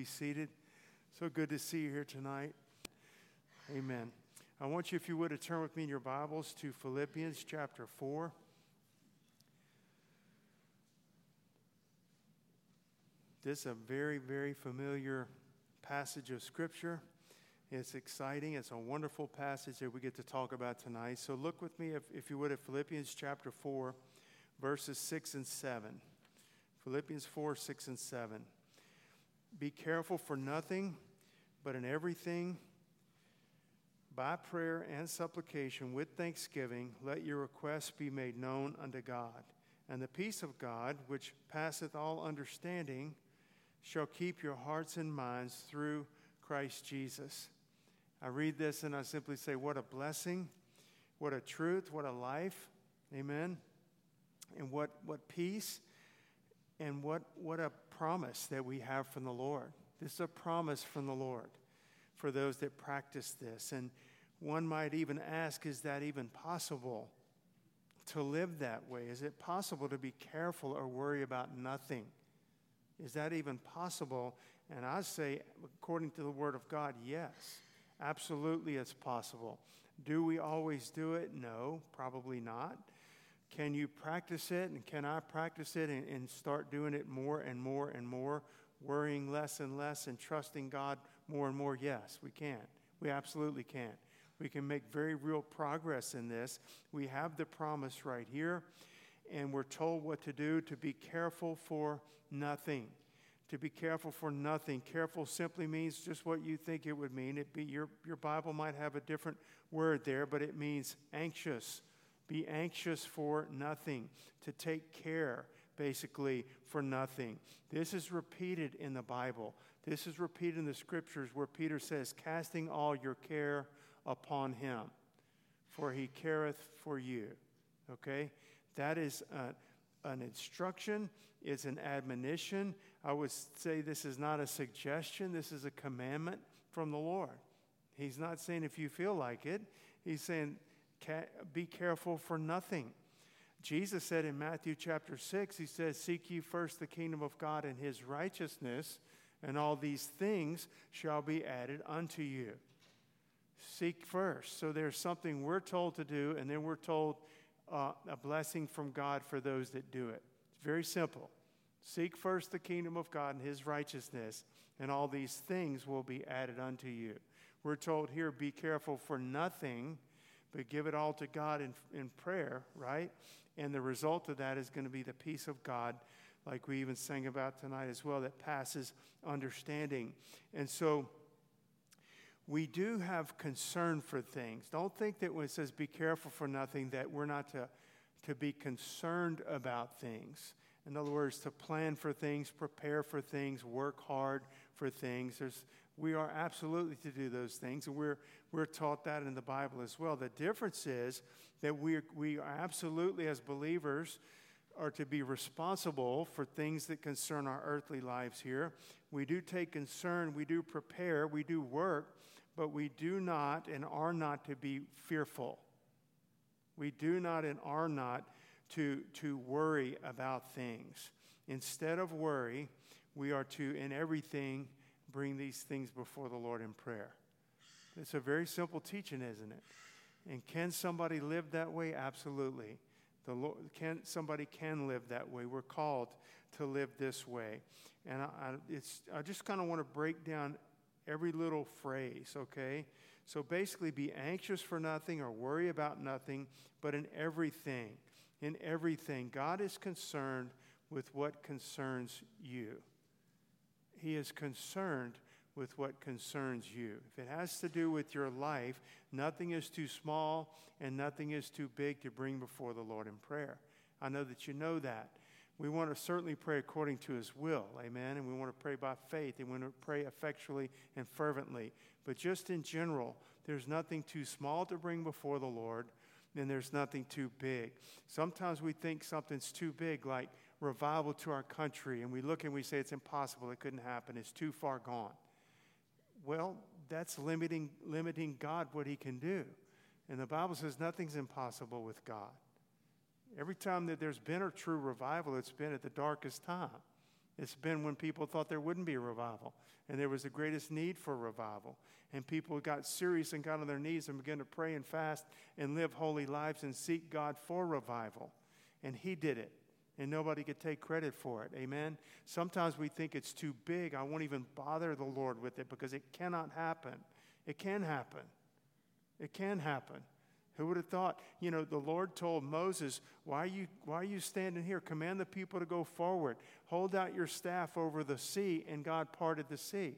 Be seated. So good to see you here tonight. Amen. I want you, if you would, to turn with me in your Bibles to Philippians chapter 4. This is a very, very familiar passage of Scripture. It's exciting. It's a wonderful passage that we get to talk about tonight. So look with me, if, if you would, at Philippians chapter 4, verses 6 and 7. Philippians 4, 6 and 7. Be careful for nothing, but in everything, by prayer and supplication with thanksgiving, let your requests be made known unto God. And the peace of God, which passeth all understanding, shall keep your hearts and minds through Christ Jesus. I read this and I simply say, What a blessing, what a truth, what a life. Amen. And what, what peace and what, what a promise that we have from the Lord. This is a promise from the Lord for those that practice this. And one might even ask is that even possible to live that way? Is it possible to be careful or worry about nothing? Is that even possible? And I say, according to the Word of God, yes, absolutely it's possible. Do we always do it? No, probably not. Can you practice it? And can I practice it and, and start doing it more and more and more, worrying less and less and trusting God more and more? Yes, we can. We absolutely can. We can make very real progress in this. We have the promise right here, and we're told what to do to be careful for nothing. To be careful for nothing. Careful simply means just what you think it would mean. It be your, your Bible might have a different word there, but it means anxious be anxious for nothing, to take care, basically, for nothing. This is repeated in the Bible. This is repeated in the scriptures where Peter says, Casting all your care upon him, for he careth for you. Okay? That is a, an instruction, it's an admonition. I would say this is not a suggestion, this is a commandment from the Lord. He's not saying if you feel like it, he's saying, be careful for nothing. Jesus said in Matthew chapter 6, He says, Seek ye first the kingdom of God and His righteousness, and all these things shall be added unto you. Seek first. So there's something we're told to do, and then we're told uh, a blessing from God for those that do it. It's very simple. Seek first the kingdom of God and His righteousness, and all these things will be added unto you. We're told here, Be careful for nothing but give it all to God in, in prayer, right? And the result of that is going to be the peace of God, like we even sang about tonight as well, that passes understanding. And so we do have concern for things. Don't think that when it says be careful for nothing, that we're not to, to be concerned about things. In other words, to plan for things, prepare for things, work hard for things. There's, we are absolutely to do those things, and we're, we're taught that in the Bible as well. The difference is that we, we are absolutely, as believers, are to be responsible for things that concern our earthly lives here. We do take concern, we do prepare, we do work, but we do not and are not to be fearful. We do not and are not to, to worry about things. Instead of worry, we are to, in everything, bring these things before the Lord in prayer. It's a very simple teaching, isn't it? And can somebody live that way? Absolutely. The Lord, can, somebody can live that way. We're called to live this way. And I, I it's, I just kind of want to break down every little phrase, okay? So basically, be anxious for nothing or worry about nothing, but in everything, in everything, God is concerned with what concerns you. He is concerned with what concerns you. If it has to do with your life, nothing is too small and nothing is too big to bring before the Lord in prayer. I know that you know that. We want to certainly pray according to His will, amen, and we want to pray by faith and we want to pray effectually and fervently. But just in general, there's nothing too small to bring before the Lord, and there's nothing too big. Sometimes we think something's too big, like revival to our country, and we look and we say it's impossible, it couldn't happen, it's too far gone. Well, that's limiting, limiting God what he can do. And the Bible says nothing's impossible with God. Every time that there's been a true revival, it's been at the darkest time. It's been when people thought there wouldn't be a revival, and there was the greatest need for revival. And people got serious and got on their knees and began to pray and fast and live holy lives and seek God for revival. And He did it and nobody could take credit for it. Amen? Sometimes we think it's too big. I won't even bother the Lord with it because it cannot happen. It can happen. It can happen. Who would have thought? You know, the Lord told Moses, why are, you, why are you standing here? Command the people to go forward. Hold out your staff over the sea, and God parted the sea.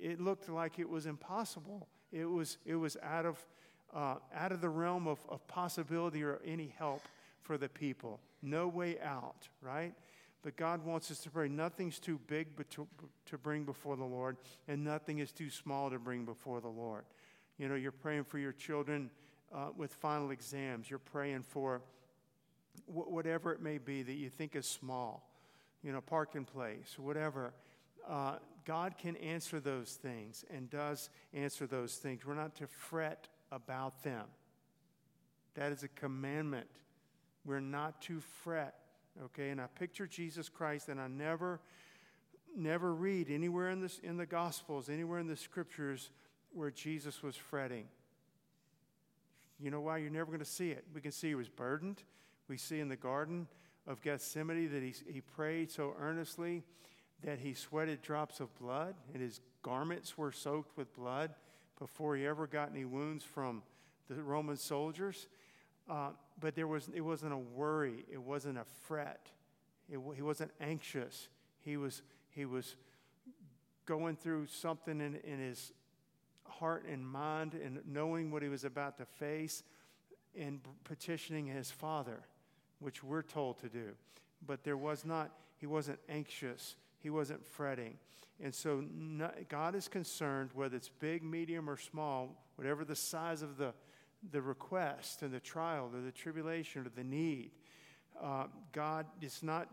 It looked like it was impossible. It was, it was out, of, uh, out of the realm of, of possibility or any help for the people no way out, right? But God wants us to pray. Nothing's too big to, to bring before the Lord, and nothing is too small to bring before the Lord. You know, you're praying for your children uh, with final exams. You're praying for wh- whatever it may be that you think is small, you know, parking place, whatever. Uh, God can answer those things and does answer those things. We're not to fret about them. That is a commandment we're not to fret, okay? And I picture Jesus Christ, and I never, never read anywhere in, this, in the Gospels, anywhere in the Scriptures, where Jesus was fretting. You know why? You're never going to see it. We can see he was burdened. We see in the Garden of Gethsemane that he, he prayed so earnestly that he sweated drops of blood, and his garments were soaked with blood before he ever got any wounds from the Roman soldiers. Uh, but there was, it wasn't a worry. It wasn't a fret. It, he wasn't anxious. He was, he was going through something in, in his heart and mind and knowing what he was about to face and petitioning his father, which we're told to do. But there was not, he wasn't anxious. He wasn't fretting. And so God is concerned, whether it's big, medium, or small, whatever the size of the, the request and the trial or the tribulation or the need. Uh, God, it's not,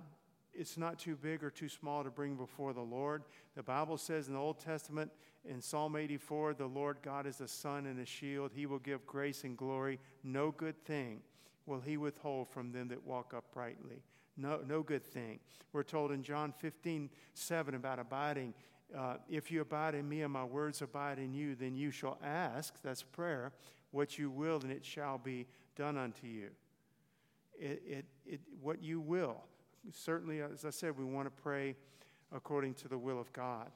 it's not too big or too small to bring before the Lord. The Bible says in the Old Testament, in Psalm 84, the Lord God is a sun and a shield. He will give grace and glory. No good thing will he withhold from them that walk uprightly. No, no good thing. We're told in John 15, 7 about abiding. Uh, if you abide in me and my words abide in you, then you shall ask, that's prayer, what you will, and it shall be done unto you. It, it, it, what you will. Certainly, as I said, we want to pray according to the will of God.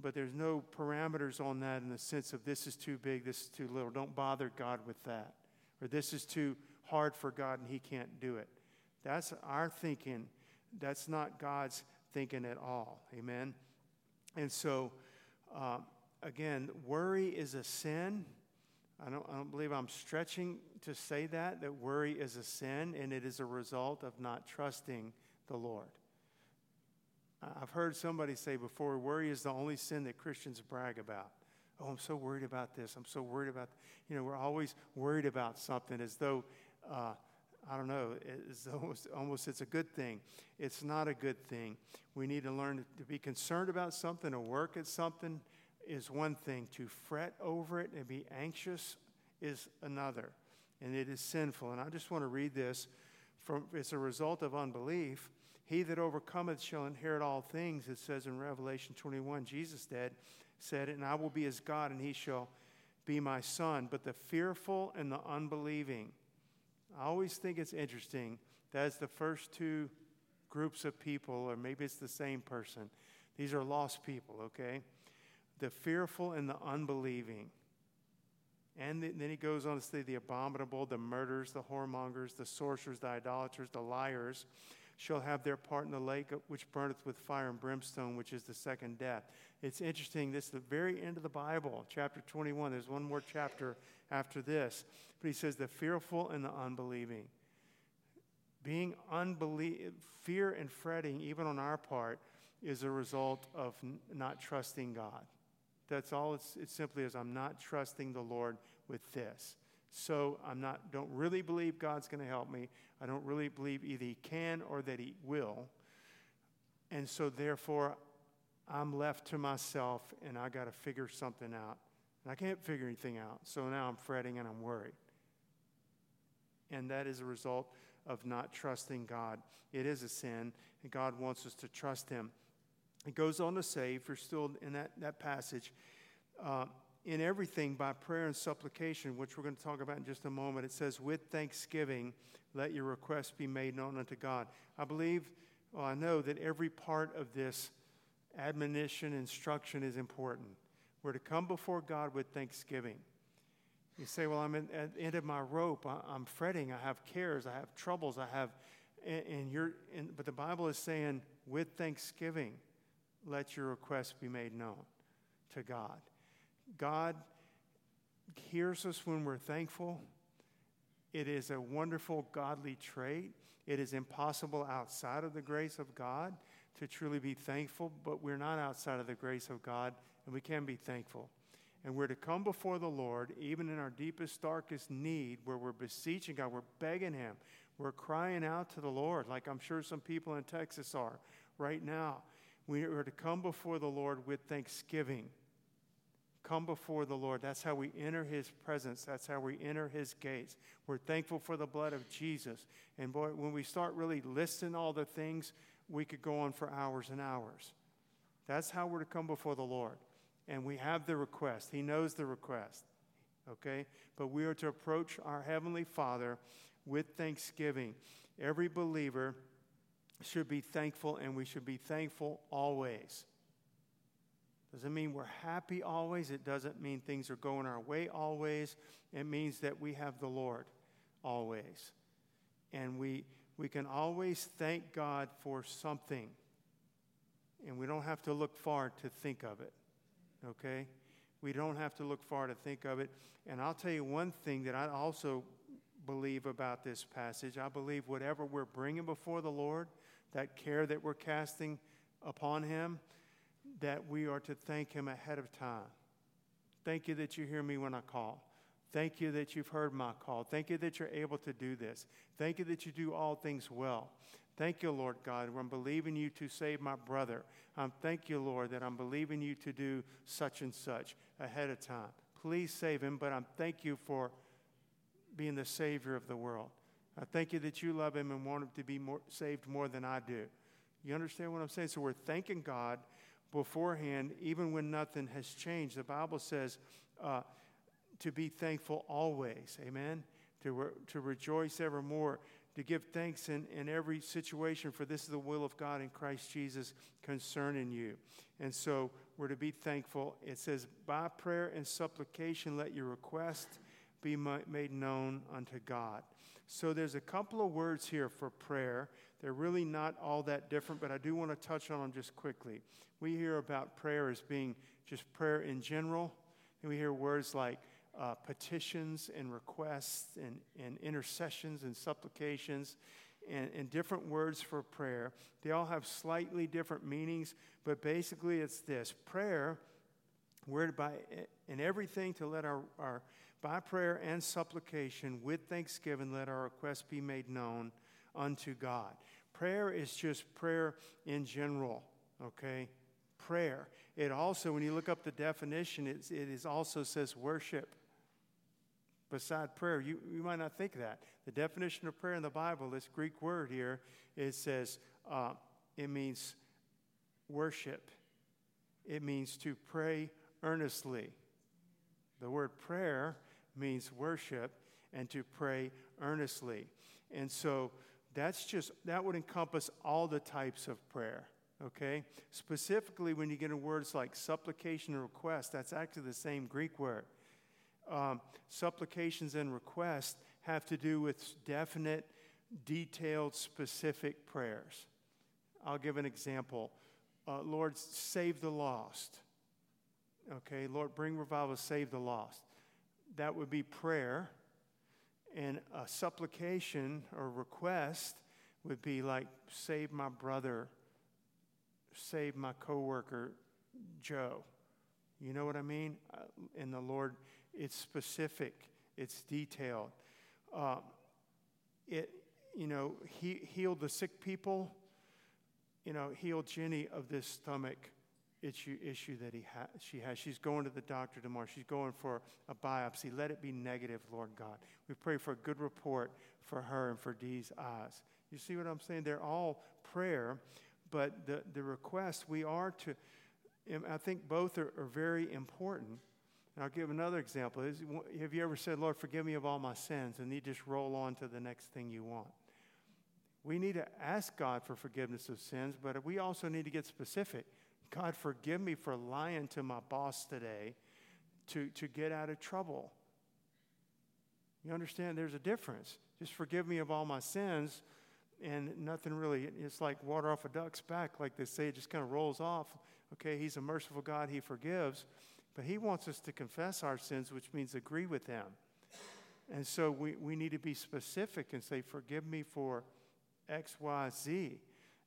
But there's no parameters on that in the sense of this is too big, this is too little. Don't bother God with that. Or this is too hard for God and He can't do it. That's our thinking. That's not God's thinking at all. Amen? And so, uh, again, worry is a sin. I don't, I don't believe I'm stretching to say that, that worry is a sin and it is a result of not trusting the Lord. I've heard somebody say before, worry is the only sin that Christians brag about. Oh, I'm so worried about this. I'm so worried about, you know, we're always worried about something as though, uh, I don't know, it's almost, almost it's a good thing. It's not a good thing. We need to learn to be concerned about something, to work at something, is one thing, to fret over it and be anxious is another. And it is sinful. And I just want to read this from it's a result of unbelief. He that overcometh shall inherit all things, it says in Revelation 21. Jesus did, said and I will be his God, and he shall be my son. But the fearful and the unbelieving, I always think it's interesting. That's the first two groups of people, or maybe it's the same person. These are lost people, okay? The fearful and the unbelieving. And then he goes on to say the abominable, the murderers, the whoremongers, the sorcerers, the idolaters, the liars shall have their part in the lake which burneth with fire and brimstone, which is the second death. It's interesting. This is the very end of the Bible, chapter 21. There's one more chapter after this. But he says the fearful and the unbelieving. Being unbelie- fear and fretting, even on our part, is a result of n- not trusting God. That's all it's, it simply is. I'm not trusting the Lord with this. So I'm not, don't really believe God's going to help me. I don't really believe either He can or that He will. And so therefore, I'm left to myself and I got to figure something out. And I can't figure anything out. So now I'm fretting and I'm worried. And that is a result of not trusting God. It is a sin, and God wants us to trust Him. It goes on to say, if you're still in that, that passage, uh, in everything by prayer and supplication, which we're going to talk about in just a moment, it says, with thanksgiving, let your requests be made known unto God. I believe, well, I know that every part of this admonition, instruction is important. We're to come before God with thanksgiving. You say, Well, I'm at the end of my rope. I'm fretting. I have cares. I have troubles. I have, and, you're, and, but the Bible is saying, with thanksgiving, let your requests be made known to God. God hears us when we're thankful. It is a wonderful godly trait. It is impossible outside of the grace of God to truly be thankful, but we're not outside of the grace of God, and we can be thankful. And we're to come before the Lord, even in our deepest, darkest need, where we're beseeching God, we're begging Him, we're crying out to the Lord, like I'm sure some people in Texas are right now. We are to come before the Lord with thanksgiving. Come before the Lord. That's how we enter His presence. That's how we enter His gates. We're thankful for the blood of Jesus. And boy, when we start really listing all the things, we could go on for hours and hours. That's how we're to come before the Lord. And we have the request. He knows the request. Okay? But we are to approach our Heavenly Father with thanksgiving. Every believer should be thankful, and we should be thankful always. Doesn't mean we're happy always. It doesn't mean things are going our way always. It means that we have the Lord always. And we, we can always thank God for something. And we don't have to look far to think of it. Okay? We don't have to look far to think of it. And I'll tell you one thing that I also believe about this passage. I believe whatever we're bringing before the Lord, that care that we're casting upon Him, that we are to thank Him ahead of time. Thank you that you hear me when I call. Thank you that you've heard my call. Thank you that you're able to do this. Thank you that you do all things well. Thank you, Lord God. I'm believing you to save my brother. Um, thank you, Lord, that I'm believing you to do such and such ahead of time. Please save him, but I'm thank you for being the Savior of the world. I thank you that you love him and want him to be more, saved more than I do. You understand what I'm saying? So we're thanking God beforehand, even when nothing has changed. The Bible says uh, to be thankful always. Amen? To, re- to rejoice evermore to give thanks in, in every situation, for this is the will of God in Christ Jesus concerning you. And so we're to be thankful. It says, by prayer and supplication, let your request be made known unto God. So there's a couple of words here for prayer. They're really not all that different, but I do want to touch on them just quickly. We hear about prayer as being just prayer in general, and we hear words like uh, petitions and requests and, and intercessions and supplications and, and different words for prayer. They all have slightly different meanings, but basically it's this prayer, we're by in everything to let our, our by prayer and supplication with thanksgiving, let our requests be made known unto God. Prayer is just prayer in general, okay? Prayer. It also, when you look up the definition, it, it is also says worship beside prayer. You, you might not think that. The definition of prayer in the Bible, this Greek word here, it says uh, it means worship, it means to pray earnestly. The word prayer means worship and to pray earnestly. And so that's just, that would encompass all the types of prayer okay? Specifically, when you get in words like supplication and request, that's actually the same Greek word um, supplications and requests have to do with definite, detailed, specific prayers. I'll give an example. Uh, Lord, save the lost. Okay, Lord, bring revival, save the lost. That would be prayer. And a supplication or request would be like, save my brother, save my coworker, Joe. You know what I mean? Uh, and the Lord it's specific, it's detailed. Uh, it, you know, he healed the sick people, you know, healed Jenny of this stomach issue, issue that he ha- she has. She's going to the doctor tomorrow. She's going for a biopsy. Let it be negative, Lord God. We pray for a good report for her and for Dee's eyes. You see what I'm saying? They're all prayer, but the, the request we are to, I think both are, are very important. And I'll give another example. Is, have you ever said, Lord, forgive me of all my sins, and you just roll on to the next thing you want? We need to ask God for forgiveness of sins, but we also need to get specific. God, forgive me for lying to my boss today to, to get out of trouble. You understand? There's a difference. Just forgive me of all my sins, and nothing really, it's like water off a duck's back, like they say, it just kind of rolls off. Okay, He's a merciful God, He forgives, but He wants us to confess our sins, which means agree with Him. And so we, we need to be specific and say, Forgive me for X, Y, Z.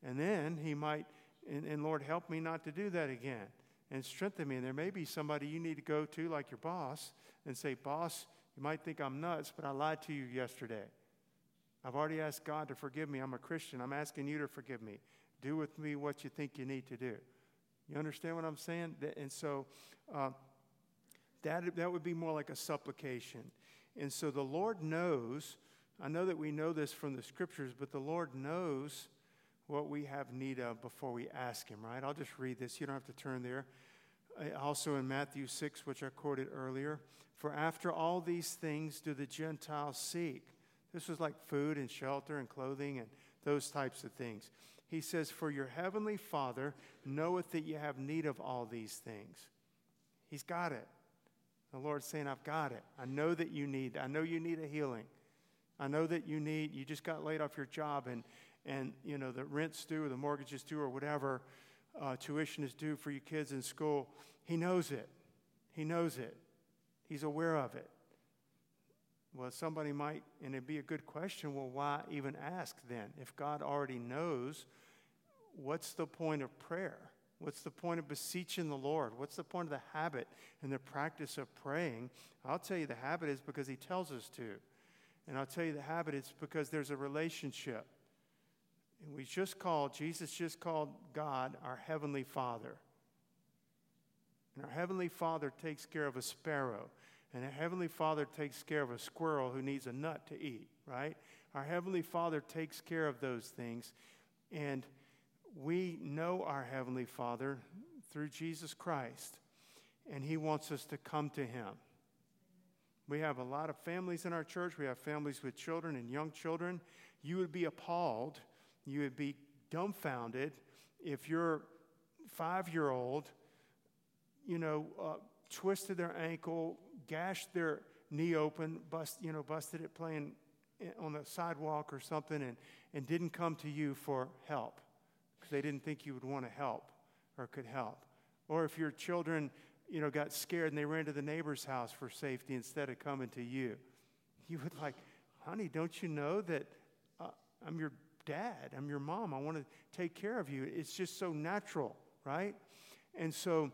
And then He might and, and Lord, help me not to do that again and strengthen me. And there may be somebody you need to go to, like your boss, and say, Boss, you might think I'm nuts, but I lied to you yesterday. I've already asked God to forgive me. I'm a Christian. I'm asking you to forgive me. Do with me what you think you need to do. You understand what I'm saying? And so uh, that, that would be more like a supplication. And so the Lord knows, I know that we know this from the scriptures, but the Lord knows what we have need of before we ask Him, right? I'll just read this. You don't have to turn there. Uh, also in Matthew 6, which I quoted earlier, for after all these things do the Gentiles seek. This was like food and shelter and clothing and those types of things. He says, For your heavenly Father knoweth that you have need of all these things. He's got it. The Lord's saying, I've got it. I know that you need, I know you need a healing. I know that you need, you just got laid off your job and and you know the rent's due or the mortgage is due or whatever uh, tuition is due for your kids in school he knows it. He knows it. He's aware of it. Well somebody might and it'd be a good question well why even ask then if god already knows what's the point of prayer? What's the point of beseeching the lord? What's the point of the habit and the practice of praying? I'll tell you the habit is because he tells us to. And i'll tell you the habit is because there's a relationship and we just called, Jesus just called God our Heavenly Father. And our Heavenly Father takes care of a sparrow. And our Heavenly Father takes care of a squirrel who needs a nut to eat, right? Our Heavenly Father takes care of those things. And we know our Heavenly Father through Jesus Christ. And He wants us to come to Him. We have a lot of families in our church. We have families with children and young children. You would be appalled you would be dumbfounded if your five year old, you know, uh, twisted their ankle, gashed their knee open, bust, you know, busted it playing on the sidewalk or something, and, and didn't come to you for help because they didn't think you would want to help or could help. Or if your children, you know, got scared and they ran to the neighbor's house for safety instead of coming to you, you would like, honey, don't you know that uh, I'm your dad, I'm your mom, I want to take care of you. It's just so natural, right? And so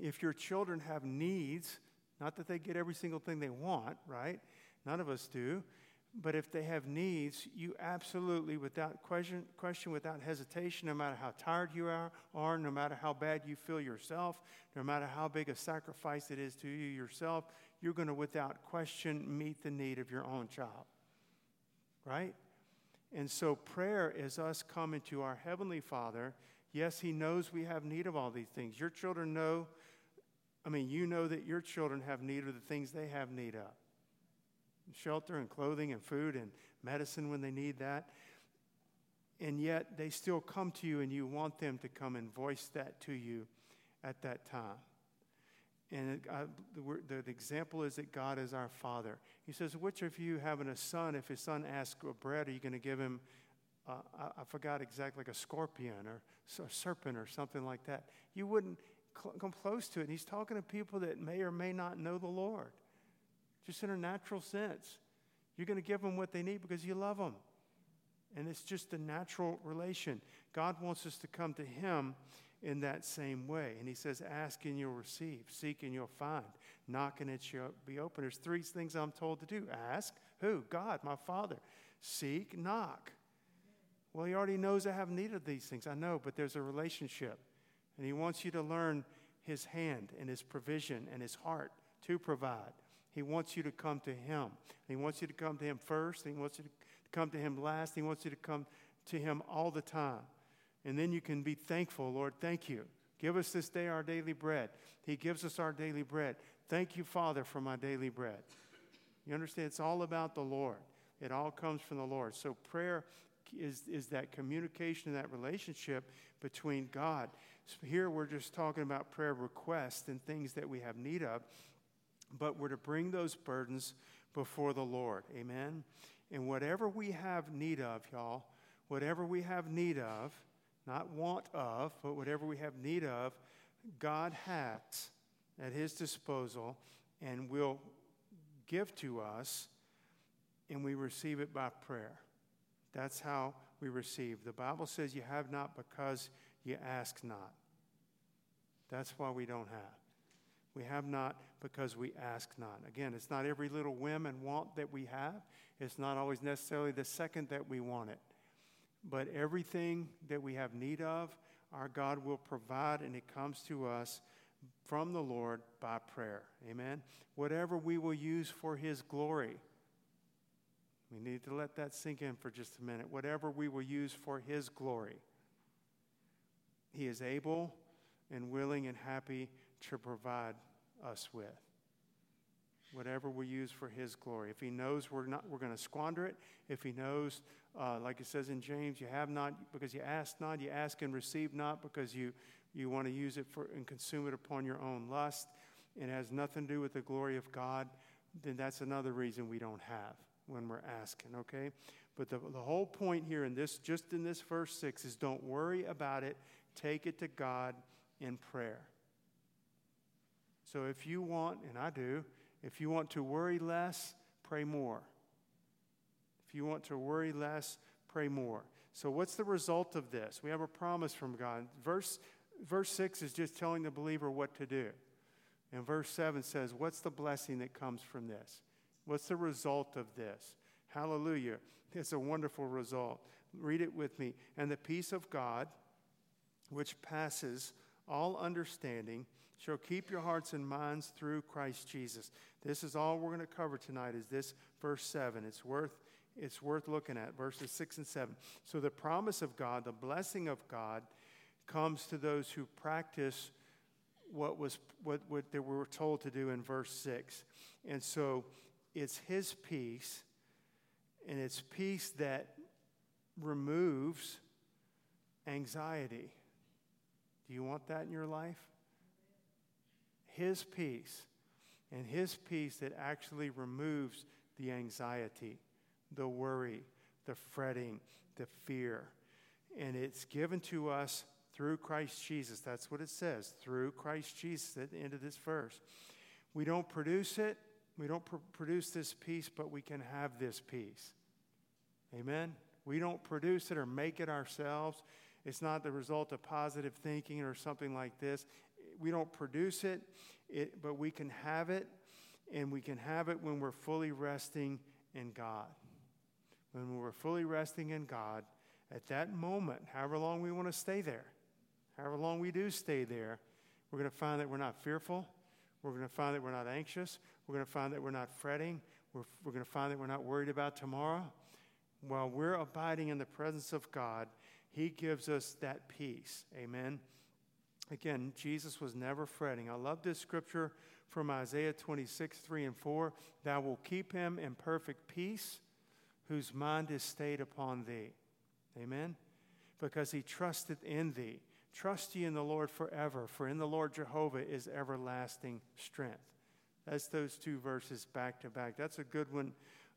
if your children have needs, not that they get every single thing they want, right? None of us do. But if they have needs, you absolutely, without question, question, without hesitation, no matter how tired you are, are, no matter how bad you feel yourself, no matter how big a sacrifice it is to you yourself, you're going to, without question, meet the need of your own child. Right? And so prayer is us coming to our Heavenly Father. Yes, He knows we have need of all these things. Your children know, I mean, you know that your children have need of the things they have need of shelter and clothing and food and medicine when they need that. And yet they still come to you and you want them to come and voice that to you at that time. And uh, the, the, example is that God is our Father. He says, Which of you having a son, if his son asks for bread, are you going to give him, uh, I, I, forgot exactly, like a scorpion or a serpent or something like that? You wouldn't cl- come close to it. And he's talking to people that may or may not know the Lord, just in a natural sense. You're going to give them what they need because you love them. And it's just a natural relation. God wants us to come to Him in that same way. And he says, Ask and you'll receive, seek and you'll find, knock and it shall be open. There's three things I'm told to do ask, who? God, my Father. Seek, knock. Well, he already knows I have need of these things. I know, but there's a relationship. And He wants you to learn His hand and His provision and His heart to provide. He wants you to come to Him. He wants you to come to Him first. He wants you to come to Him last. He wants you to come to Him all the time. And then you can be thankful, Lord, thank you. Give us this day our daily bread. He gives us our daily bread. Thank you, Father, for my daily bread. You understand? It's all about the Lord. It all comes from the Lord. So prayer is, is that communication, that relationship between God. So here we're just talking about prayer requests and things that we have need of, but we're to bring those burdens before the Lord. Amen? And whatever we have need of, y'all, whatever we have need of, not want of, but whatever we have need of, God has at His disposal and will give to us, and we receive it by prayer. That's how we receive. The Bible says you have not because you ask not. That's why we don't have. We have not because we ask not. Again, it's not every little whim and want that we have. It's not always necessarily the second that we want it. But everything that we have need of, our God will provide, and it comes to us from the Lord by prayer. Amen. Whatever we will use for His glory. We need to let that sink in for just a minute. Whatever we will use for His glory, He is able and willing and happy to provide us with. Whatever we use for His glory. If He knows we're not, we're going to squander it. If He knows, uh, like it says in James, you have not because you ask not. You ask and receive not because you you want to use it for and consume it upon your own lust. It has nothing to do with the glory of God. Then that's another reason we don't have when we're asking. Okay, but the the whole point here in this, just in this verse six, is don't worry about it. Take it to God in prayer. So if you want, and I do, if you want to worry less, pray more. If you want to worry less, pray more. So what's the result of this? We have a promise from God. Verse verse 6 is just telling the believer what to do. And verse 7 says, What's the blessing that comes from this? What's the result of this? Hallelujah. It's a wonderful result. Read it with me. And the peace of God, which passes all understanding, shall keep your hearts and minds through Christ Jesus. This is all we're going to cover tonight is this verse 7. It's worth it's worth looking at verses 6 and 7. So the promise of God, the blessing of God comes to those who practice what was what, what they were told to do in verse 6. And so it's his peace and it's peace that removes anxiety. Do you want that in your life? His peace, and His peace that actually removes the anxiety, the worry, the fretting, the fear. And it's given to us through Christ Jesus. That's what it says, through Christ Jesus at the end of this verse. We don't produce it, we don't pr- produce this peace, but we can have this peace. Amen? We don't produce it or make it ourselves. It's not the result of positive thinking or something like this. We don't produce it, it, but we can have it, and we can have it when we're fully resting in God. When we're fully resting in God, at that moment, however long we want to stay there, however long we do stay there, we're going to find that we're not fearful. We're going to find that we're not anxious. We're going to find that we're not fretting. We're, we're going to find that we're not worried about tomorrow. While we're abiding in the presence of God, he gives us that peace. Amen. Again, Jesus was never fretting. I love this scripture from Isaiah 26, 3 and 4. Thou will keep him in perfect peace, whose mind is stayed upon thee. Amen. Because he trusted in thee. Trust ye in the Lord forever, for in the Lord Jehovah is everlasting strength. That's those two verses back to back. That's a good one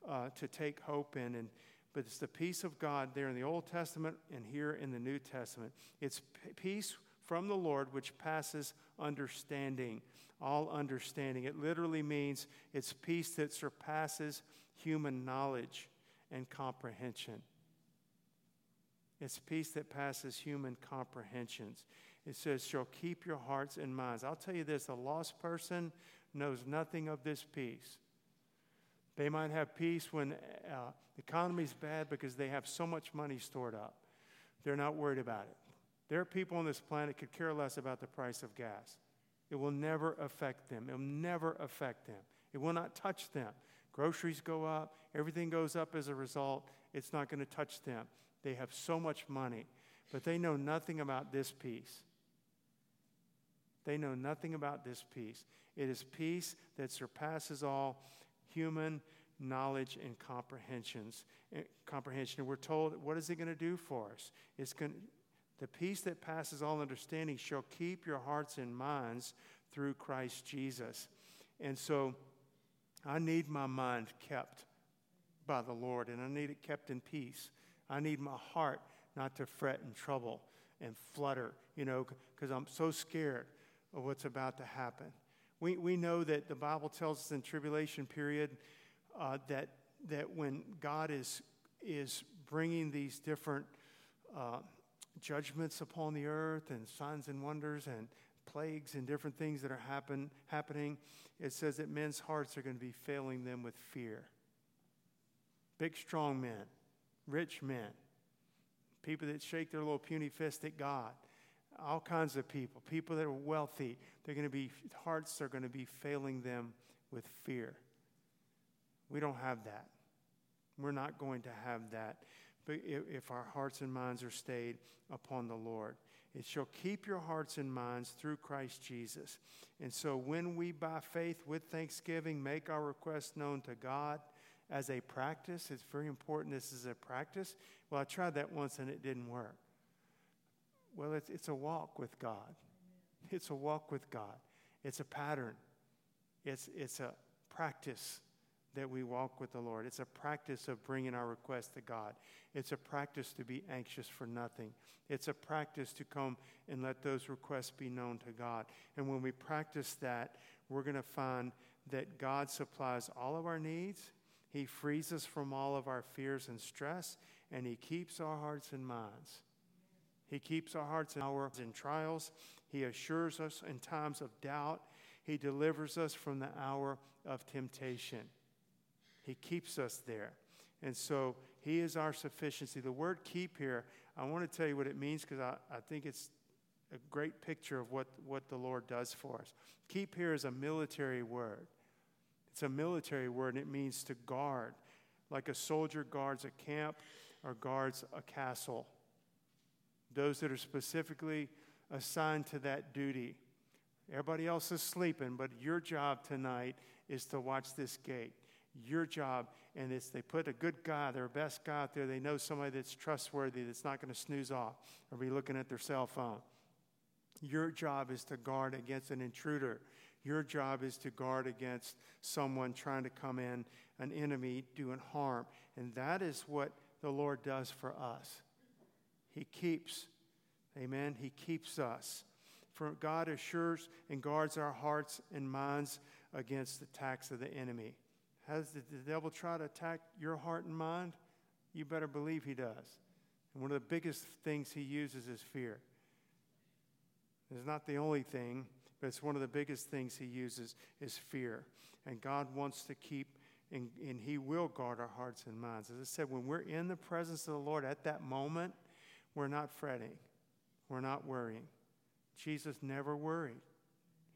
uh, to take hope in. And but it's the peace of God there in the Old Testament and here in the New Testament. It's peace from the Lord which passes understanding, all understanding. It literally means it's peace that surpasses human knowledge and comprehension. It's peace that passes human comprehensions. It says, shall keep your hearts and minds. I'll tell you this a lost person knows nothing of this peace. They might have peace when uh, the economy's bad because they have so much money stored up. They're not worried about it. There are people on this planet could care less about the price of gas. It will never affect them. It will never affect them. It will not touch them. Groceries go up, everything goes up as a result. It's not going to touch them. They have so much money, but they know nothing about this peace. They know nothing about this peace. It is peace that surpasses all human knowledge and comprehensions. Eh, comprehension. we're told, what is it going to do for us? It's going the peace that passes all understanding shall keep your hearts and minds through Christ Jesus. And so I need my mind kept by the Lord, and I need it kept in peace. I need my heart not to fret and trouble and flutter, you know, because I'm so scared of what's about to happen. We, we know that the Bible tells us in tribulation period uh, that, that when God is, is bringing these different uh, judgments upon the earth and signs and wonders and plagues and different things that are happen, happening, it says that men's hearts are going to be failing them with fear. Big, strong men, rich men, people that shake their little puny fist at God, all kinds of people, people that are wealthy, they're going to be, hearts are going to be failing them with fear. We don't have that. We're not going to have that if our hearts and minds are stayed upon the Lord. It shall keep your hearts and minds through Christ Jesus. And so when we, by faith, with thanksgiving, make our requests known to God as a practice, it's very important this is a practice. Well, I tried that once and it didn't work. Well, it's, it's a walk with God. It's a walk with God. It's a pattern. It's, it's a practice that we walk with the Lord. It's a practice of bringing our requests to God. It's a practice to be anxious for nothing. It's a practice to come and let those requests be known to God. And when we practice that, we're going to find that God supplies all of our needs. He frees us from all of our fears and stress, and He keeps our hearts and minds. He keeps our hearts and our in trials. He assures us in times of doubt. He delivers us from the hour of temptation. He keeps us there. And so He is our sufficiency. The word keep here, I want to tell you what it means because I, I think it's a great picture of what, what the Lord does for us. Keep here is a military word. It's a military word, and it means to guard, like a soldier guards a camp or guards a castle. Those that are specifically assigned to that duty. Everybody else is sleeping, but your job tonight is to watch this gate your job, and it's they put a good guy, their best guy out there. They know somebody that's trustworthy, that's not going to snooze off or be looking at their cell phone. Your job is to guard against an intruder. Your job is to guard against someone trying to come in, an enemy doing harm. And that is what the Lord does for us. He keeps, amen, He keeps us. For God assures and guards our hearts and minds against the attacks of the enemy. Has the, the devil try to attack your heart and mind? You better believe he does. And one of the biggest things he uses is fear. It's not the only thing, but it's one of the biggest things he uses is fear. And God wants to keep, and, and he will guard our hearts and minds. As I said, when we're in the presence of the Lord at that moment, we're not fretting, we're not worrying. Jesus never worried.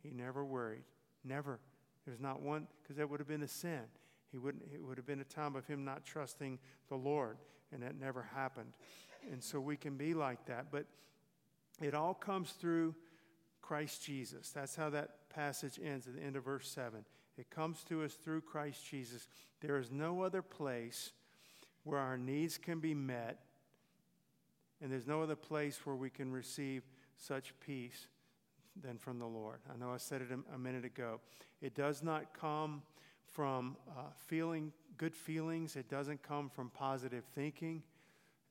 He never worried. Never. There's not one, because that would have been a sin. He wouldn't, it would have been a time of him not trusting the Lord, and that never happened. And so we can be like that. But it all comes through Christ Jesus. That's how that passage ends at the end of verse 7. It comes to us through Christ Jesus. There is no other place where our needs can be met, and there's no other place where we can receive such peace than from the Lord. I know I said it a, minute ago. It does not come from uh, feeling good feelings, it doesn't come from positive thinking.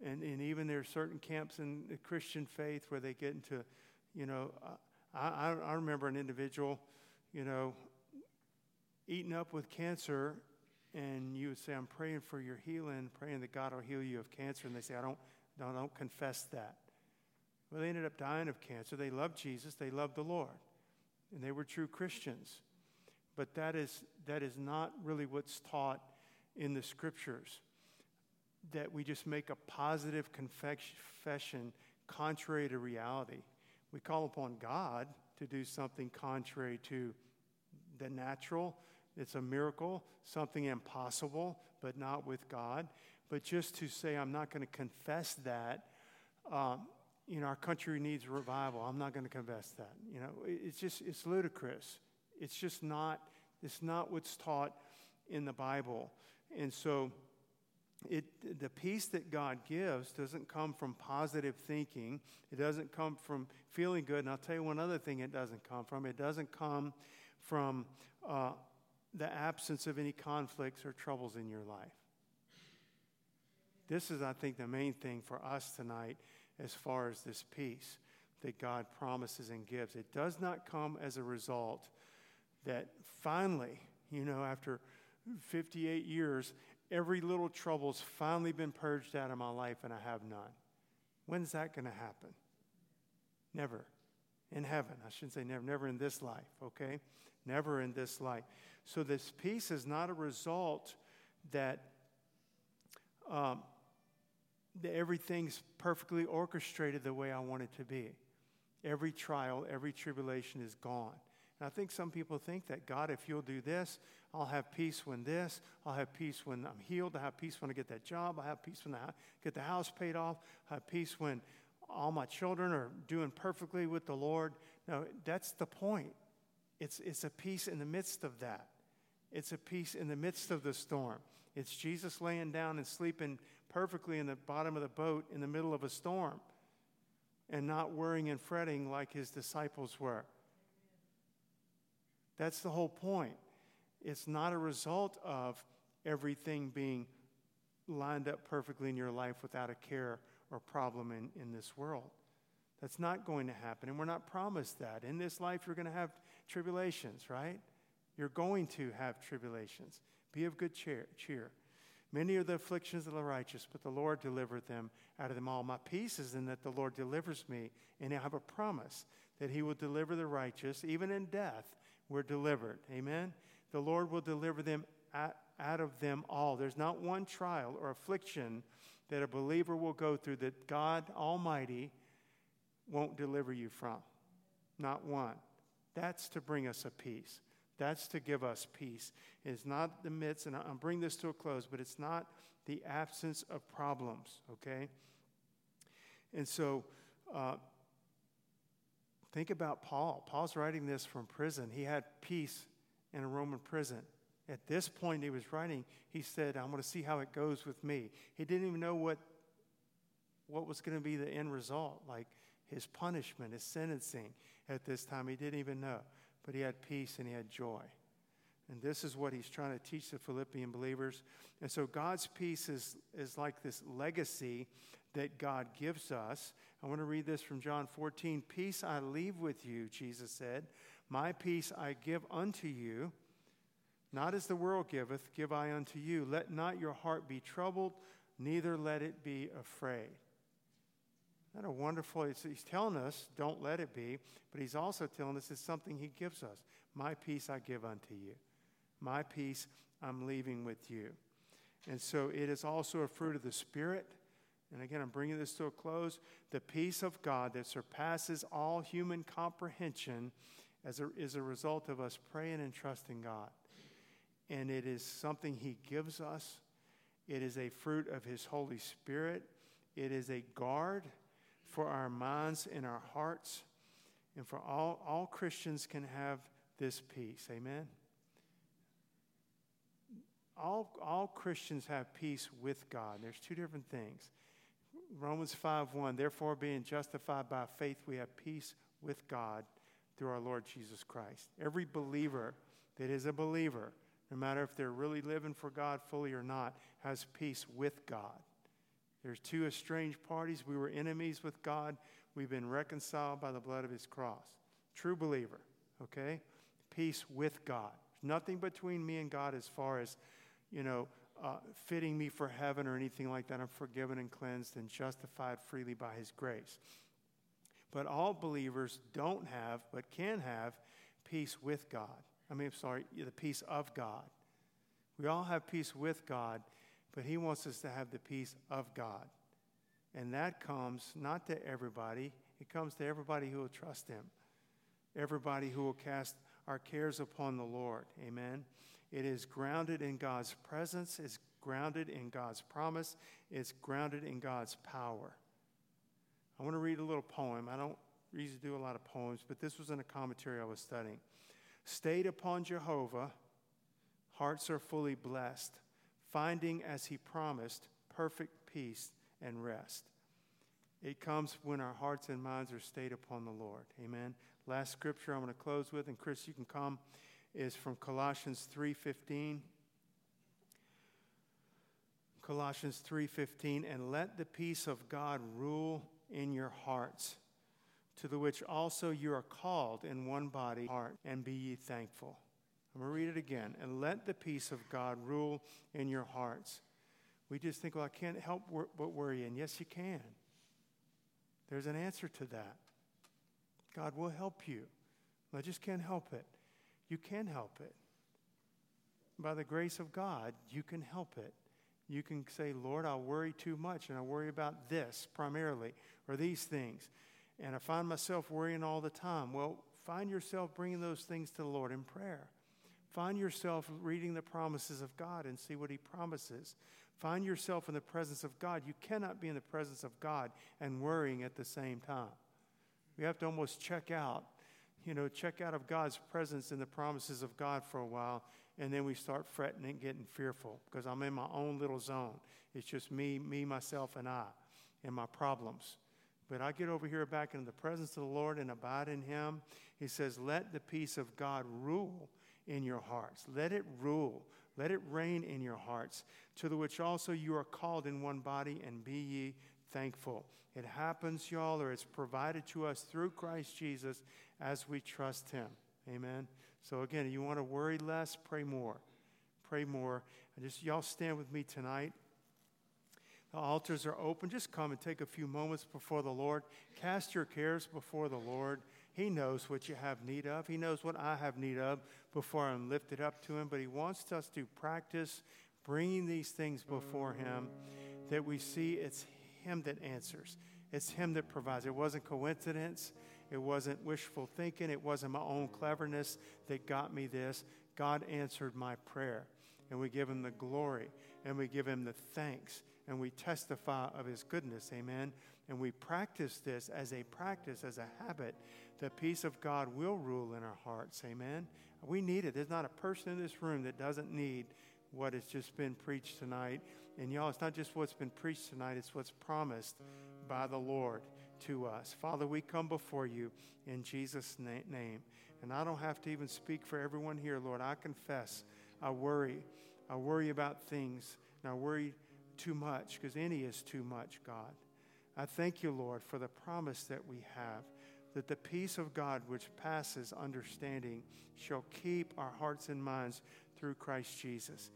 And, and even there are certain camps in the Christian faith where they get into, you know, uh, I, I remember an individual, you know, eaten up with cancer, and you would say, I'm praying for your healing, praying that God will heal you of cancer. And they say, I don't, no, don't confess that. Well, they ended up dying of cancer. They loved Jesus, they loved the Lord, and they were true Christians. But that is, that is not really what's taught in the scriptures. That we just make a positive confession contrary to reality. We call upon God to do something contrary to the natural. It's a miracle, something impossible, but not with God. But just to say, I'm not going to confess that, um, you know, our country needs revival. I'm not going to confess that. You know, it's just, it's ludicrous. It's just not, it's not what's taught in the Bible. And so, it, the peace that God gives doesn't come from positive thinking. It doesn't come from feeling good. And I'll tell you one other thing it doesn't come from. It doesn't come from uh, the absence of any conflicts or troubles in your life. This is, I think, the main thing for us tonight as far as this peace that God promises and gives. It does not come as a result that finally, you know, after 58 years, every little trouble's finally been purged out of my life and I have none. When's that going to happen? Never. In heaven. I shouldn't say never, never in this life, okay? Never in this life. So this peace is not a result that, um, everything's perfectly orchestrated the way I want it to be. Every trial, every tribulation is gone. And I think some people think that God, if you'll do this, I'll have peace when this, I'll have peace when I'm healed, I'll have peace when I get that job, I'll have peace when I get the house paid off, I'll have peace when all my children are doing perfectly with the Lord. No, that's the point. It's, it's a peace in the midst of that. It's a peace in the midst of the storm. It's Jesus laying down and sleeping perfectly in the bottom of the boat in the middle of a storm and not worrying and fretting like his disciples were. That's the whole point. It's not a result of everything being lined up perfectly in your life without a care or problem in, in this world. That's not going to happen. And we're not promised that. In this life, you're going to have tribulations, right? You're going to have tribulations. Be of good cheer. cheer. Many are the afflictions of the righteous, but the Lord delivered them out of them all. My peace is in that the Lord delivers me, and I have a promise that He will deliver the righteous. Even in death, we're delivered. Amen? The Lord will deliver them out of them all. There's not one trial or affliction that a believer will go through that God Almighty won't deliver you from. Not one. That's to bring us a peace. That's to give us peace. It's not the midst, and I'll bring this to a close, but it's not the absence of problems, okay? And so, uh, think about Paul. Paul's writing this from prison. He had peace in a Roman prison. At this point, he was writing, he said, I'm going to see how it goes with me. He didn't even know what, what was going to be the end result, like his punishment, his sentencing at this time. He didn't even know. But he had peace and he had joy. And this is what he's trying to teach the Philippian believers. And so God's peace is, is like this legacy that God gives us. I want to read this from John 14. Peace I leave with you, Jesus said. My peace I give unto you. Not as the world giveth, give I unto you. Let not your heart be troubled, neither let it be afraid. Isn't that a wonderful? He's telling us, don't let it be, but he's also telling us it's something he gives us. My peace I give unto you. My peace I'm leaving with you. And so it is also a fruit of the Spirit. And again, I'm bringing this to a close. The peace of God that surpasses all human comprehension as a, is a result of us praying and trusting God and it is something He gives us. It is a fruit of His Holy Spirit. It is a guard for our minds and our hearts. And for all, all Christians can have this peace. Amen? All, all Christians have peace with God. There's two different things. Romans 5 1, therefore, being justified by faith, we have peace with God through our Lord Jesus Christ. Every believer that is a believer no matter if they're really living for God fully or not, has peace with God. There's two estranged parties. We were enemies with God. We've been reconciled by the blood of his cross. True believer, okay? Peace with God. Nothing between me and God as far as, you know, uh, fitting me for heaven or anything like that. I'm forgiven and cleansed and justified freely by his grace. But all believers don't have, but can have, peace with God. I mean, sorry, the peace of God. We all have peace with God, but He wants us to have the peace of God. And that comes not to everybody, it comes to everybody who will trust Him, everybody who will cast our cares upon the Lord. Amen. It is grounded in God's presence, it's grounded in God's promise, it's grounded in God's power. I want to read a little poem. I don't usually do a lot of poems, but this was in a commentary I was studying. Stayed upon Jehovah, hearts are fully blessed, finding as he promised perfect peace and rest. It comes when our hearts and minds are stayed upon the Lord. Amen. Last scripture I'm going to close with, and Chris, you can come, is from Colossians 3:15. Colossians 3:15, and let the peace of God rule in your hearts, to the which also you are called in one body, heart, and be ye thankful. I'm going to read it again. And let the peace of God rule in your hearts. We just think, well, I can't help but worry. And yes, you can. There's an answer to that. God will help you. I just can't help it. You can help it. By the grace of God, you can help it. You can say, Lord, I'll worry too much and I worry about this primarily or these things. And I find myself worrying all the time. Well, find yourself bringing those things to the Lord in prayer. Find yourself reading the promises of God and see what He promises. Find yourself in the presence of God. You cannot be in the presence of God and worrying at the same time. We have to almost check out, you know, check out of God's presence and the promises of God for a while, and then we start fretting and getting fearful because I'm in my own little zone. It's just me, me, myself, and I, and my problems. But I get over here back in the presence of the Lord and abide in Him. He says, Let the peace of God rule in your hearts. Let it rule. Let it reign in your hearts, to the which also you are called in one body, and be ye thankful. It happens, y'all, or it's provided to us through Christ Jesus as we trust Him. Amen. So, again, you want to worry less, pray more. Pray more. And just, y'all stand with me tonight. The altars are open. Just come and take a few moments before the Lord. Cast your cares before the Lord. He knows what you have need of. He knows what I have need of before I'm lifted up to Him. But He wants us to practice bringing these things before Him that we see it's Him that answers, it's Him that provides. It wasn't coincidence, it wasn't wishful thinking, it wasn't my own cleverness that got me this. God answered my prayer. And we give Him the glory and we give Him the thanks and we testify of His goodness. Amen. And we practice this as a practice, as a habit the peace of God will rule in our hearts. Amen. We need it. There's not a person in this room that doesn't need what has just been preached tonight. And y'all, it's not just what's been preached tonight, it's what's promised by the Lord to us. Father, we come before you in Jesus' name. And I don't have to even speak for everyone here, Lord. I confess I worry. I worry about things, and I worry too much because any is too much, God. I thank you, Lord, for the promise that we have that the peace of God, which passes understanding, shall keep our hearts and minds through Christ Jesus.